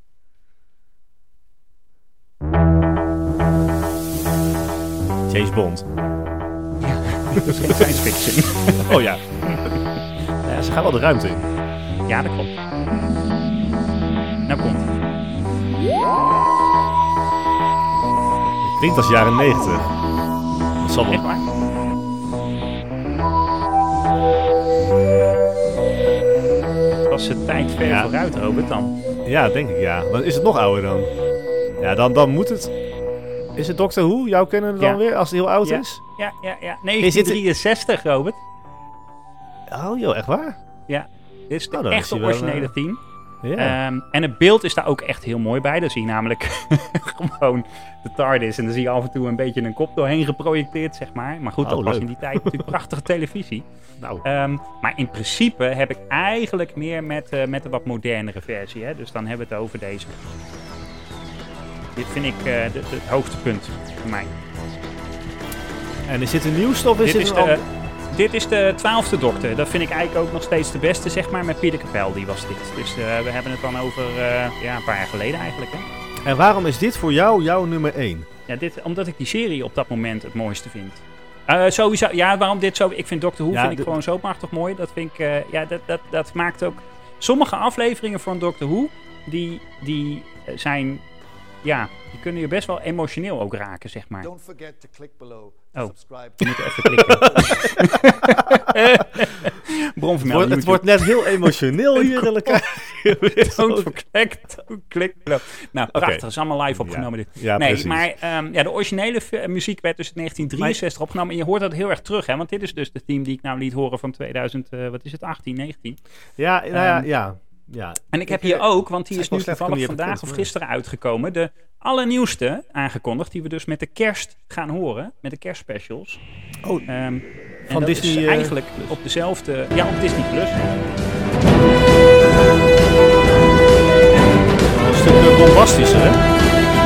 S1: James Bond.
S2: Dat is geen science fiction.
S1: Oh ja. ja. Ze gaan wel de ruimte in.
S2: ja, dat klopt. Nou komt.
S1: Klinkt als jaren 90. Dat zal
S2: Echt
S1: wel.
S2: waar? Het was de tijd ver
S1: Ja.
S2: vooruit, Robert, dan.
S1: Ja, denk ik ja. Maar is het nog ouder dan? Ja, dan, dan moet het... Is het Doctor Who? Jouw kennen dan
S2: Ja.
S1: weer, als het heel oud
S2: Ja.
S1: is?
S2: Ja, ja, ja.
S1: Is dit-
S2: 1963, Robert.
S1: Oh joh, echt waar?
S2: Dit is de
S1: Oh, dan is wel,
S2: originele
S1: eh. Ja.
S2: Ehm, en het beeld is daar ook echt heel mooi bij. Dan zie je namelijk gewoon de TARDIS. En dan zie je af en toe een beetje een kop doorheen geprojecteerd, zeg maar. Maar goed,
S1: Oh,
S2: dat was in die tijd natuurlijk prachtige televisie.
S1: nou,
S2: Ehm, maar in principe heb ik eigenlijk meer met, eh, met een wat modernere versie. Hè? Dus dan hebben we het over deze. Dit vind ik eh, het hoogtepunt voor mij.
S1: en is dit een nieuwste of is
S2: Dit
S1: dit,
S2: is,
S1: een
S2: de, dit is de twaalfde dokter. Dat vind ik eigenlijk ook nog steeds de beste, zeg maar. Met Pieter Capelli was dit. Dus eh, we hebben het dan over eh, ja, een paar jaar geleden eigenlijk. Hè?
S1: En waarom is dit voor jou jouw nummer 1?
S2: Ja, dit, omdat ik die serie op dat moment het mooiste vind. Sowieso, ja, waarom dit zo? Ik vind Doctor Who
S1: Ja,
S2: vind ik gewoon zo machtig mooi. Dat vind ik, ja, dat, dat, dat maakt ook... Sommige afleveringen van Doctor Who, die, die zijn, ja, die kunnen je best wel emotioneel ook raken, zeg maar.
S3: Don't forget to click below to
S2: Oh.
S3: subscribe.
S2: Je moet even klikken. Bronvermelding.
S1: Wordt- het wordt net heel emotioneel hier in elkaar.
S2: Don't forget to click below. Nou, prachtig. is allemaal live opgenomen dit.
S1: Ja,
S2: nee,
S1: precies.
S2: maar ehm, ja, de originele muziek werd dus in 1963 opgenomen. En je hoort dat heel erg terug, hè? Want dit is dus de team die ik nou liet horen van 2000, eh, wat is het, 18, 19.
S1: Ja, nou ja,
S2: Ehm,
S1: ja. Ja.
S2: En ik heb hier ook, want die is nu toevallig vandaag of gisteren uitgekomen. De allernieuwste aangekondigd, die we dus met de kerst gaan horen. Met de kerstspecials.
S1: Oh,
S2: en
S1: Van Disney,
S2: is
S1: eh,
S2: eigenlijk op dezelfde, ja, op Disney Plus.
S1: een stuk eh, bombastischer, hè?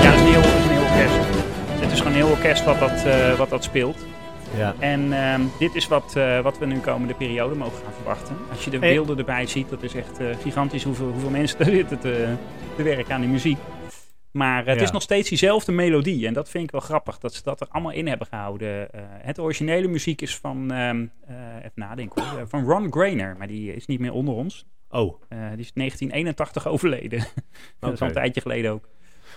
S2: Ja, dat is een heel, een heel orkest. Het is gewoon een heel orkest wat dat, eh, wat dat speelt.
S1: Ja.
S2: En ehm, dit is wat, eh, wat we nu komende periode mogen gaan verwachten. Als je de beelden erbij ziet, dat is echt eh, gigantisch hoeveel, hoeveel mensen er zitten te, te werken aan die muziek. Maar het
S1: Ja.
S2: is nog steeds diezelfde melodie. En dat vind ik wel grappig, dat ze dat er allemaal in hebben gehouden. Eh, het originele muziek is van, ehm, eh, even nadenken hoor, van Ron Grainer. Maar die is niet meer onder ons.
S1: Oh,
S2: die is 1981 overleden. dat is al een tijdje geleden ook.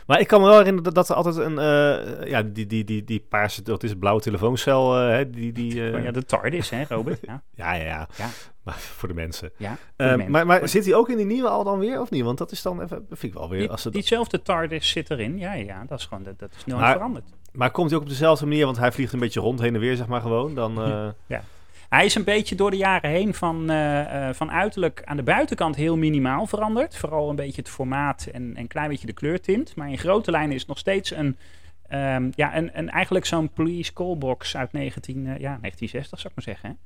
S1: Maar ik kan me wel herinneren dat, er altijd een, eh, ja, die, die, die, die paarse, dat is blauwe telefooncel, hè, die, die, eh,
S2: ja, de TARDIS, hè Robert? Ja,
S1: ja, ja, ja,
S2: Ja.
S1: Maar voor de mensen.
S2: ja. voor de mensen.
S1: maar maar zit hij ook in die nieuwe al dan weer, of niet? Want dat is dan even, dat vind ik wel weer,
S2: Die,
S1: als het,
S2: diezelfde TARDIS zit erin. Ja, ja, dat is gewoon, dat, dat is nooit
S1: Maar-
S2: veranderd.
S1: maar komt hij ook op dezelfde manier, want hij vliegt een beetje rond heen en weer, zeg maar gewoon, dan... eh,
S2: Hij is een beetje door de jaren heen van, eh, eh, van uiterlijk aan de buitenkant heel minimaal veranderd. Vooral een beetje het formaat en een klein beetje de kleurtint. Maar in grote lijnen is het nog steeds een, ehm, ja, een, een, eigenlijk zo'n police callbox uit 19, eh, ja, 1960, zou ik maar zeggen.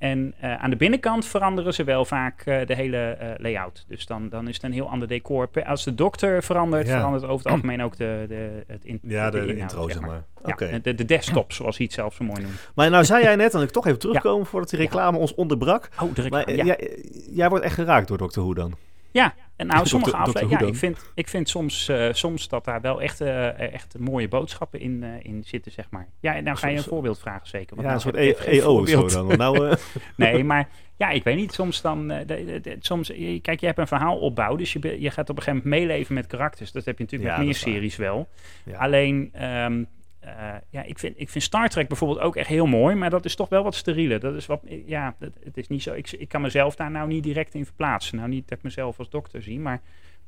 S2: En eh, aan de binnenkant veranderen ze wel vaak eh, de hele eh, layout. Dus dan, dan is het een heel ander decor. Als de dokter verandert,
S1: Ja.
S2: verandert over het algemeen ook de, de, het in,
S1: ja, de, de
S2: inhoud,
S1: intro, zeg maar.
S2: Ja, de, de desktop, zoals hij het zelf zo mooi noemt.
S1: Maar nou zei jij net, en ik toch even terugkomen voordat die reclame ons onderbrak.
S2: Oh, de
S1: Maar
S2: reclame,
S1: jij, jij wordt echt geraakt door Dr. Who dan?
S2: Ja, en nou, sommige afleveringen. Ja, ik vind, ik vind soms, eh, soms dat daar wel echt, eh, echt mooie boodschappen in, eh, in zitten, zeg maar. Ja, en nou ga je een voorbeeld vragen, zeker. want
S1: ja, een
S2: nou
S1: soort
S2: even geen
S1: EO
S2: voorbeeld.
S1: dan. Nou,
S2: Nee, maar ja, ik weet niet. Soms dan. de- de- de- soms, kijk, je hebt een verhaal opbouw. Dus je, je gaat op een gegeven moment meeleven met karakters. Dat heb je natuurlijk
S1: Ja,
S2: met meer series wel.
S1: Ja.
S2: Alleen. ehm, eh, ja, ik vind, ik vind Star Trek bijvoorbeeld ook echt heel mooi, maar dat is toch wel wat sterieler. Dat is wat, ja, dat, het is niet zo. Ik, ik kan mezelf daar nou niet direct in verplaatsen. Nou, niet dat ik mezelf als dokter zie, maar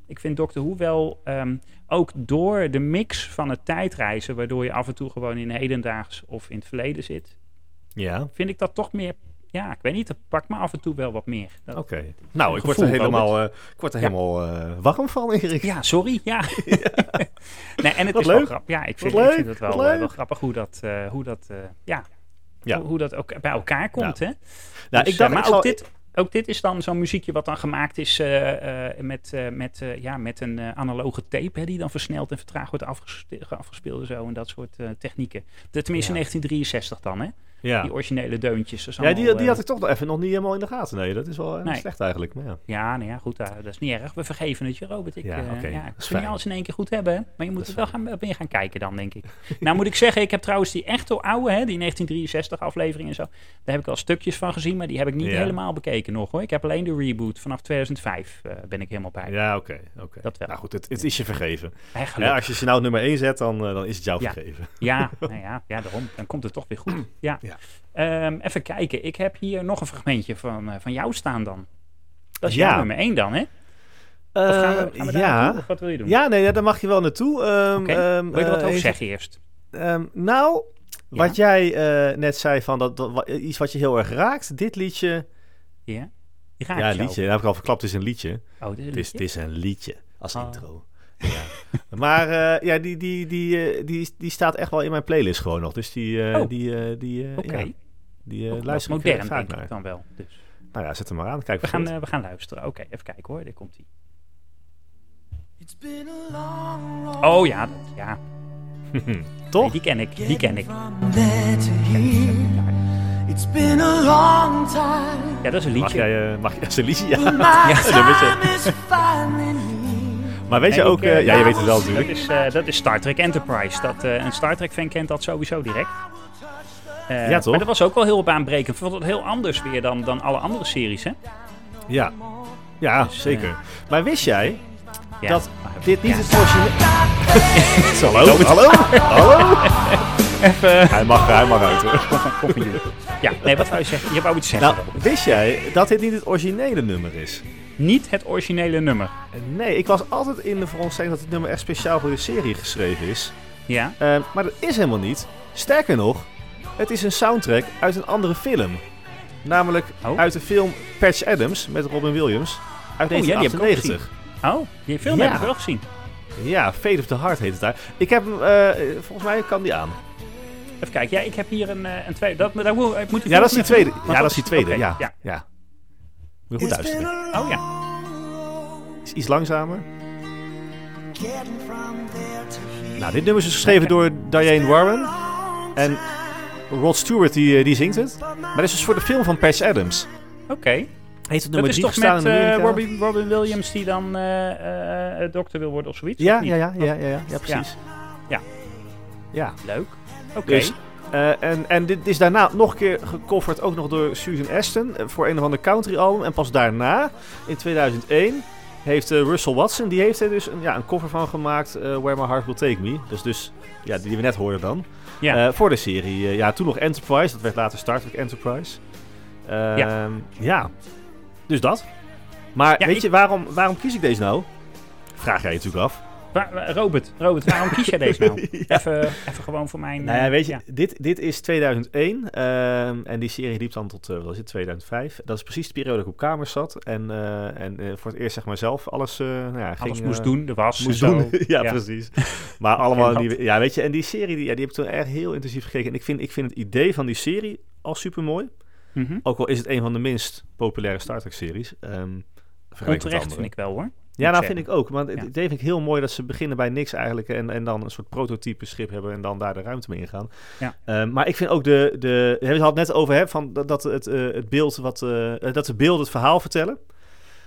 S2: ik vind Doctor Who wel ehm, ook door de mix van het tijdreizen, waardoor je af en toe gewoon in hedendaags of in het verleden zit,
S1: ja,
S2: vind ik dat toch meer. Ja, ik weet niet, dat pakt me af en toe wel wat meer.
S1: Oké. Nou, ik word er helemaal, eh, ik word er
S2: Ja.
S1: helemaal eh, warm van, Erik.
S2: Ja, sorry. Ja. nee, en het
S1: Wat
S2: is wel
S1: leuk.
S2: grappig. Ja, ik vind, ik vind het wel, eh, wel grappig hoe dat, hoe dat, ja,
S1: Ja.
S2: Hoe, hoe dat ook bij elkaar komt. Hè?
S1: Nou,
S2: Dus,
S1: ik
S2: eh,
S1: dacht,
S2: maar
S1: ik zal-
S2: ook, dit, ook dit is dan zo'n muziekje wat dan gemaakt is met, met, ja, met een analoge tape, hè, die dan versneld en vertraagd wordt afgespe- afgespeeld en zo en dat soort technieken. Tenminste
S1: Ja.
S2: 1963 dan, hè?
S1: Ja,
S2: Die originele deuntjes.
S1: ja die,
S2: allemaal,
S1: die
S2: eh,
S1: had ik toch nog even nog niet helemaal in de gaten. Nee, dat is wel eh,
S2: Nee.
S1: slecht eigenlijk. Maar ja.
S2: Ja, nou ja, goed, eh, dat is niet erg. We vergeven het je, Robert. Ik,
S1: Ja, oké,
S2: ja, ik kun je alles in één keer goed hebben, maar je moet het wel gaan, ben je gaan kijken dan, denk ik. nou moet ik zeggen, ik heb trouwens die echte oude, hè, die 1963 aflevering en zo, daar heb ik al stukjes van gezien, maar die heb ik niet
S1: Ja.
S2: helemaal bekeken nog, hoor. Ik heb alleen de reboot vanaf 2005, eh, ben ik helemaal bij.
S1: Ja, oké. oké.
S2: Dat wel.
S1: Nou goed, het, het is je vergeven. Ja, als je ze nou nummer 1 zet, dan, eh, dan is het jou
S2: Ja.
S1: vergeven.
S2: Ja, nou ja, ja, daarom. Dan komt het toch weer goed. Ja.
S1: Ja.
S2: Ehm, even kijken. Ik heb hier nog een fragmentje van, eh, van jou staan dan. Dat is
S1: Ja.
S2: jouw nummer 1 dan, hè? Of gaan we, gaan we daar
S1: ja.
S2: naartoe, of wat wil je doen?
S1: ja, nee, ja, daar mag je wel naartoe. Ehm,
S2: Oké.
S1: ehm,
S2: wil je er wat
S1: eh,
S2: over zeggen eerst?
S1: Ehm, nou,
S2: Ja.
S1: wat jij eh, net zei van dat, dat iets wat je heel erg raakt. Dit liedje.
S2: Ja?
S1: Ja, liedje. Dat heb ik al verklapt. Het is een liedje.
S2: Oh, dit is een
S1: Het is, het
S2: liedje?
S1: is een liedje als
S2: Oh.
S1: intro. Ja. maar eh, ja, die, die, die, eh, die, die staat echt wel in mijn playlist gewoon nog. Dus die, eh,
S2: Oh.
S1: die, eh, die, eh,
S2: Oké.
S1: ja, die eh, luister ik
S2: modern
S1: vaak
S2: denk
S1: naar.
S2: ik dan wel. Dus.
S1: Nou ja, zet hem maar aan. Kijk
S2: We, gaan, we gaan luisteren. Oké, even kijken hoor. Dit komt ie.
S3: It's been a long road.
S2: Oh ja, dat, ja.
S1: Toch?
S2: Nee, die ken ik. Die ken ik.
S3: It's been a long time.
S2: Ja, dat is een
S1: Mag
S2: liedje.
S1: jij, eh, mag jij zijn liedje? Ja.
S3: My
S1: Ja, Maar weet je ook...
S2: ik, eh,
S1: eh, ja, je weet het wel
S2: Dat
S1: natuurlijk.
S2: is, eh, dat is Star Trek Enterprise. Dat, eh, een Star Trek fan kent dat sowieso direct. Eh,
S1: Ja, toch?
S2: Maar dat was ook wel heel baanbrekend. Ik vond het heel anders weer dan, dan alle andere series, hè?
S1: Ja, ja
S2: Dus,
S1: zeker. Maar wist jij
S2: Ja.
S1: dat
S2: Maar-
S1: dit niet
S2: Ja.
S1: het originele... hallo, hallo, hallo.
S2: Even...
S1: Hij mag, hij mag uit hoor.
S2: Ja, nee, wat wou je zeggen? Je wou iets zeggen.
S1: Nou, wist jij dat dit niet het originele nummer is?
S2: Niet het originele nummer.
S1: Nee, ik was altijd in de veronderstelling dat dit nummer echt speciaal voor de serie geschreven is.
S2: Ja?
S1: Eh, maar dat is helemaal niet. Sterker nog, het is een soundtrack uit een andere film. Namelijk
S2: Oh.
S1: uit de film Patch Adams met Robin Williams uit
S2: Oh, ja, die heb ik ook
S1: 1998.
S2: Oh, die film
S1: Ja.
S2: heb ik wel gezien.
S1: Ja, Fate of the Heart heet het daar. Ik heb hem, eh, volgens mij kan die aan.
S2: Even kijken. Ja, ik heb hier een, eh, een tweede. Dat, moet,
S1: Ja, dat is die tweede. Ja, dat is die tweede. ja.
S2: ja.
S1: Moet je goed luisteren.
S2: Oh ja.
S1: Is iets langzamer. Nou, dit nummer is dus geschreven door Diane Warren. En Rod Stewart die, eh, die zingt het. Maar dit is dus voor de film van Patch Adams.
S2: Oké.
S1: Heet het
S2: Dat
S1: nummer
S2: is
S1: die
S2: toch met eh? Robin, Robin Williams die dan eh, eh, dokter wil worden of zoiets?
S1: Ja,
S2: of niet?
S1: ja, ja, ja, ja, ja, ja, precies.
S2: Ja.
S1: Ja.
S2: Leuk. Oké.
S1: Dus, eh, en, en dit is daarna nog een keer gecoverd, ook nog door Susan Aston, eh, voor een of ander country album. En pas daarna, in 2001, heeft eh, Russell Watson, die heeft er dus een, ja, een cover van gemaakt, Where My Heart Will Take Me. Dus, dus ja, die we net hoorden dan.
S2: ja.
S1: Voor de serie. ja, toen nog Enterprise, dat werd later Star Trek Enterprise. Ehm,
S2: Ja.
S1: ja. Dus dat. Maar
S2: Ja,
S1: weet
S2: ik-
S1: je, waarom, waarom kies ik deze nou? Vraag jij je natuurlijk af.
S2: Robert, Robert, waarom kies jij deze nou?
S1: Ja.
S2: even, even gewoon voor mijn...
S1: Nou ja, weet je,
S2: ja.
S1: dit, dit is 2001 ehm, en die serie liep dan tot, eh, wat is het, 2005. Dat is precies de periode dat ik op kamers zat en, eh, en eh, voor het eerst zeg maar zelf alles, nou ja,
S2: Alles moest doen, de was
S1: Moest doen, ja, precies. Maar allemaal, die, ja, weet je, en die serie, die, ja, die heb ik toen echt heel intensief gekeken. En ik vind, ik vind het idee van die serie al super mooi.
S2: Mhm.
S1: Ook al is het een van de minst populaire Star Trek series. ehm
S2: Onterecht vind ik wel hoor.
S1: Ja, nou
S2: zeggen.
S1: vind ik ook. Want het
S2: Ja.
S1: idee vind ik heel mooi dat ze beginnen bij niks eigenlijk. En, en dan een soort prototype schip hebben en dan daar de ruimte mee ingaan.
S2: Ja.
S1: Ehm, maar ik vind ook de... de we hadden het net over hè, van dat, dat het, eh, het beeld wat... eh, dat de beelden het verhaal vertellen.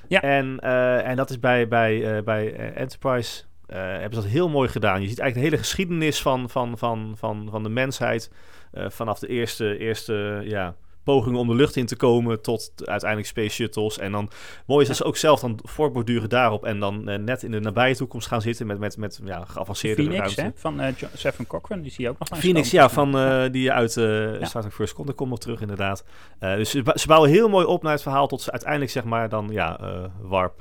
S2: Ja.
S1: En, eh, en dat is bij, bij, bij Enterprise... hebben ze dat heel mooi gedaan. Je ziet eigenlijk de hele geschiedenis van, van, van, van, van de mensheid. vanaf de eerste, eerste ja, pogingen om de lucht in te komen tot uiteindelijk space shuttles. En dan mooi is dat ze ook zelf dan voortborduren daarop en dan eh, net in de nabije toekomst gaan zitten met, met, met ja, geavanceerde
S2: Phoenix,
S1: ruimte.
S2: hè, van Jo- Seven Cochran, die zie je ook nog
S1: Phoenix, ja, van, eh, die uit eh Star Trek First Contact komt nog terug inderdaad. Dus ze, bouwen heel mooi op naar het verhaal tot ze uiteindelijk zeg maar dan ja, warp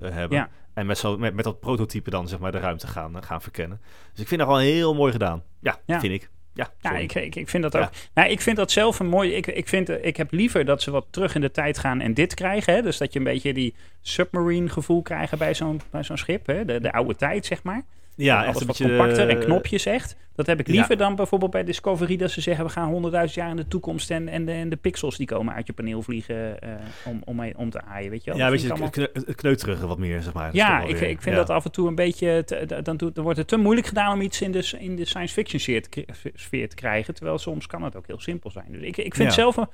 S1: hebben.
S2: Ja.
S1: En met, zo, met, met dat prototype dan zeg maar de ruimte gaan, gaan verkennen. Dus ik vind dat gewoon heel mooi gedaan. Ja,
S2: Ja.
S1: vind ik. Ja,
S2: ik, ik, ik vind dat
S1: Ja.
S2: ook. Nou, ik vind dat zelf een mooi. Ik, ik, vind, eh, ik heb liever dat ze wat terug in de tijd gaan en dit krijgen. Hè? Dus dat je een beetje die submarine gevoel krijgt bij zo'n bij zo'n schip. Hè? De, de oude tijd, zeg maar.
S1: Ja,
S2: Alles
S1: echt een
S2: wat
S1: beetje
S2: compacter en
S1: eh,
S2: knopjes echt. Dat heb ik
S1: Ja.
S2: liever dan bijvoorbeeld bij Discovery dat ze zeggen we gaan 100.000 jaar in de toekomst en, en, de, en de pixels die komen uit je paneel vliegen eh, om, om, om te aaien, weet je wel.
S1: Ja, weet je, het,
S2: allemaal-
S1: kne- het kneuterige wat meer, zeg maar.
S2: Ja, ik, ik vind
S1: ja.
S2: dat af en toe een beetje. te- dan, wordt het te moeilijk gedaan om iets in de, in de science fiction sfeer te, kri- sfeer te krijgen. Terwijl soms kan het ook heel simpel zijn. Dus ik, ik vind
S1: Ja.
S2: zelf. een-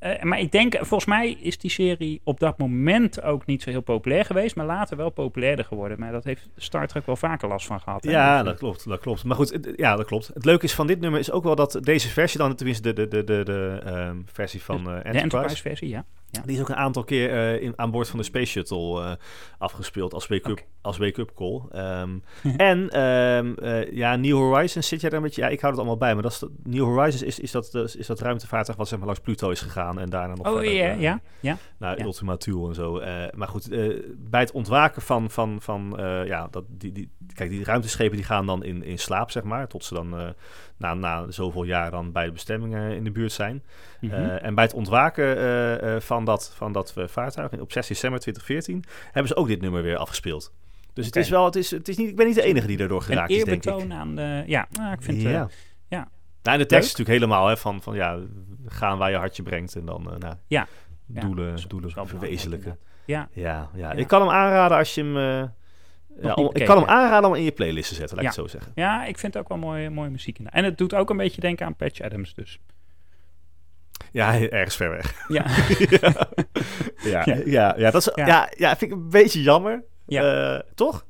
S2: eh, maar ik denk, volgens mij is die serie op dat moment ook niet zo heel populair geweest. Maar later wel populairder geworden. Maar dat heeft Star Trek wel vaker last van gehad. hè.
S1: Ja,
S2: Dus,
S1: dat klopt, dat klopt. Maar goed, het- ja, dat klopt. Het leuke is van dit nummer is ook wel dat deze versie dan, tenminste de, de, de, de, de ehm, versie van eh,
S2: de
S1: Enterprise,
S2: Enterprise versie, ja.
S1: die is ook een aantal keer eh, in, aan boord van de Space Shuttle eh, afgespeeld als wake-up als wake-up call. Ehm, en eh, ja, New Horizons zit jij daar een beetje... Ja, ik hou het allemaal bij, maar dat is, de- New Horizons is, is, dat, is dat ruimtevaartuig wat zeg maar langs Pluto is gegaan en daarna nog
S2: Oh
S1: verder, eh,
S2: ja, ja.
S1: naar
S2: Ja.
S1: Ultima Thule en zo. Eh, maar goed, eh, bij het ontwaken van, van, van ja, dat, die, die, kijk, die ruimteschepen die gaan dan in, in slaap, zeg maar, tot ze dan na, na zoveel jaar dan bij de bestemming eh, in de buurt zijn.
S2: Mhm.
S1: En bij het ontwaken van dat, van dat vaartuig op 6 december 2014 hebben ze ook dit nummer weer afgespeeld. Dus het is wel, het is, het is niet, ik ben niet de enige die daardoor geraakt is, denk ik.
S2: aan de. Ja, nou, ik vind.
S1: ja. Nou, en de tekst is natuurlijk helemaal hè, van, van ja, gaan waar je hartje brengt en dan eh, nou,
S2: Ja.
S1: Doelen, doelen verwezenlijken.
S2: Ja,
S1: Ja, ja. Ik kan hem aanraden als je hem. eh, ja,
S2: niet
S1: om- ik kan hem aanraden om in je playlist te zetten, laat ik het zo zeggen.
S2: Ja, ik vind het ook wel mooie, mooie muziek in. En het doet ook een beetje denken aan Patch Adams dus.
S1: Ja, ergens ver weg.
S2: Ja,
S1: Ja,
S2: Ja.
S1: ja. ja, dat is, ja.
S2: Ja.
S1: Vind ik een beetje jammer.
S2: Ja.
S1: Eh, toch?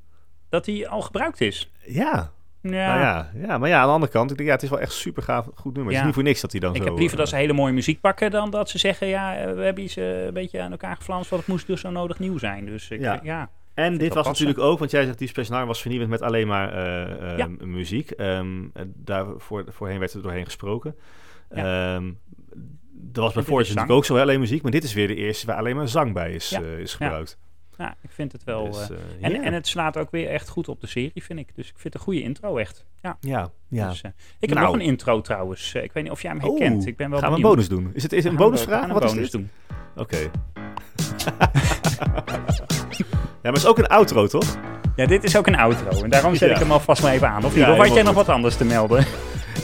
S2: dat die al gebruikt is.
S1: Ja.
S2: Ja,
S1: Nou ja, ja, maar ja, aan de andere kant, ik denk, ja, het is wel echt super gaaf, goed nummer. Het
S2: Ja.
S1: is niet voor niks dat hij dan
S2: ik
S1: zo...
S2: heb liever dat ze
S1: eh,
S2: hele mooie muziek pakken dan dat ze zeggen, ja, eh, we hebben iets eh, een beetje aan elkaar geflanst, want het moest dus zo nodig nieuw zijn. Dus ik,
S1: Ja.
S2: ja.
S1: En dit was natuurlijk ook, want jij zegt die Special Nine was vernieuwend met alleen maar eh, eh,
S2: Ja.
S1: muziek. Ehm, eh, daar voor, voorheen werd er doorheen gesproken.
S2: Ja.
S1: Ehm, dat was bij Forge natuurlijk ook zo, alleen muziek. Maar dit is weer de eerste waar alleen maar zang bij is,
S2: Ja.
S1: eh, is gebruikt.
S2: Nou, ik vind het wel...
S1: Dus,
S2: eh,
S1: eh,
S2: en,
S1: ja.
S2: en het slaat ook weer echt goed op de serie, vind ik. Dus ik vind het een goede intro, echt. Ja.
S1: ja, ja.
S2: Dus, eh, ik heb
S1: Nou.
S2: nog een intro trouwens. Ik weet niet of jij hem herkent. ik ben wel
S1: gaan we een bonus doen? Is het is een bonusvraag? Wat
S2: een
S1: is
S2: bonus
S1: dit?
S2: doen.
S1: Oké. ja, maar het is ook een outro, toch?
S2: Ja, dit is ook een outro. En daarom zet
S1: Ja.
S2: ik hem alvast maar even aan. Of niet?
S1: Ja,
S2: of had jij nog wat anders te melden?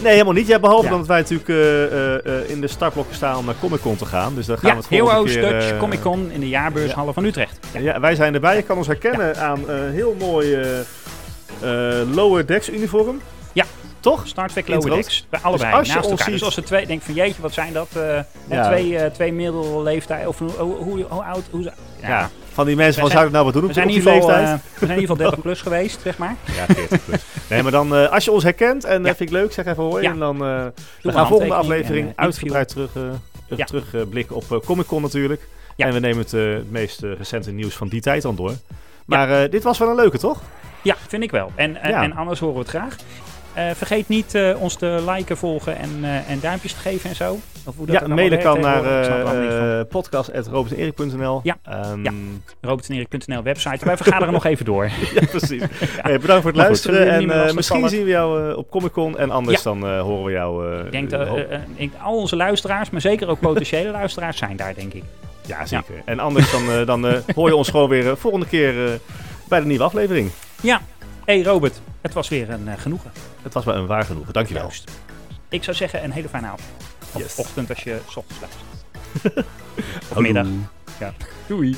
S1: Nee, helemaal niet. Ja, behalve
S2: Ja.
S1: dat wij natuurlijk eh, eh, eh, in de startblokken staan om naar Comic Con te gaan. Dus dan gaan
S2: Ja,
S1: we het volgende
S2: Heroes
S1: keer...
S2: Dutch Comic Con in de jaarbeurshallen van Utrecht. Ja.
S1: Wij zijn erbij. Je kan ons herkennen aan een heel mooi Lower Decks uniform.
S2: Ja.
S1: Toch?
S2: Star Trek Lower. Decks. Bij allebei,
S1: als je
S2: naast elkaar.
S1: ziet-
S2: Dus als er twee, denk van jeetje, wat zijn dat?
S1: Ja.
S2: Twee, eh twee middelleeftijd, of hoe, hoe, oud? Hoe, ze- ja.
S1: Ja. Van die mensen
S2: We
S1: van,
S2: zijn-
S1: zou ik nou wat doen op,
S2: We zijn,
S1: op die
S2: geval,
S1: leeftijd?
S2: eh, we zijn in ieder geval 30 plus geweest, zeg maar.
S1: Ja, 40 plus. Nee, maar dan, eh, als je ons herkent en
S2: Ja.
S1: uh, vind ik leuk, zeg even.
S2: Ja.
S1: En dan eh, we gaan volgende aflevering
S2: en, eh,
S1: uitgebreid terug, eh
S2: Ja.
S1: terugblikken op eh, Comic Con natuurlijk.
S2: Ja.
S1: En we nemen het, eh, het meest eh, recente nieuws van die tijd dan door. Maar eh, dit was wel een leuke, toch?
S2: Ja, vind ik wel. En, en,
S1: Ja.
S2: en anders horen we het graag. Eh, vergeet niet eh, ons te liken, volgen en, eh, en duimpjes te geven en zo. Of hoe dat
S1: Ja, mailen kan naar uh, podcast.robertenerik.nl.
S2: Ja.
S1: Ehm,
S2: Ja. robertsenerik.nl website. Wij vergaderen nog even door.
S1: ja, precies. Hey, bedankt voor het
S2: goed,
S1: luisteren. en misschien
S2: vallen?
S1: zien we jou op Comic Con. En anders
S2: Ja.
S1: dan horen we jou.
S2: Ik denk dat ik, al onze luisteraars, maar zeker ook potentiële luisteraars zijn daar, denk ik.
S1: ja, zeker. En anders dan, dan hoor je ons gewoon weer volgende keer bij de nieuwe aflevering.
S2: Ja. Hey Robert, het was weer een eh, genoegen.
S1: Het was wel een waar genoegen. Dankjewel.
S2: Juist. Ik zou zeggen een hele fijne avond. Of
S1: Yes.
S2: ochtend als je 's ochtends luistert. of middag. Ja. Doei.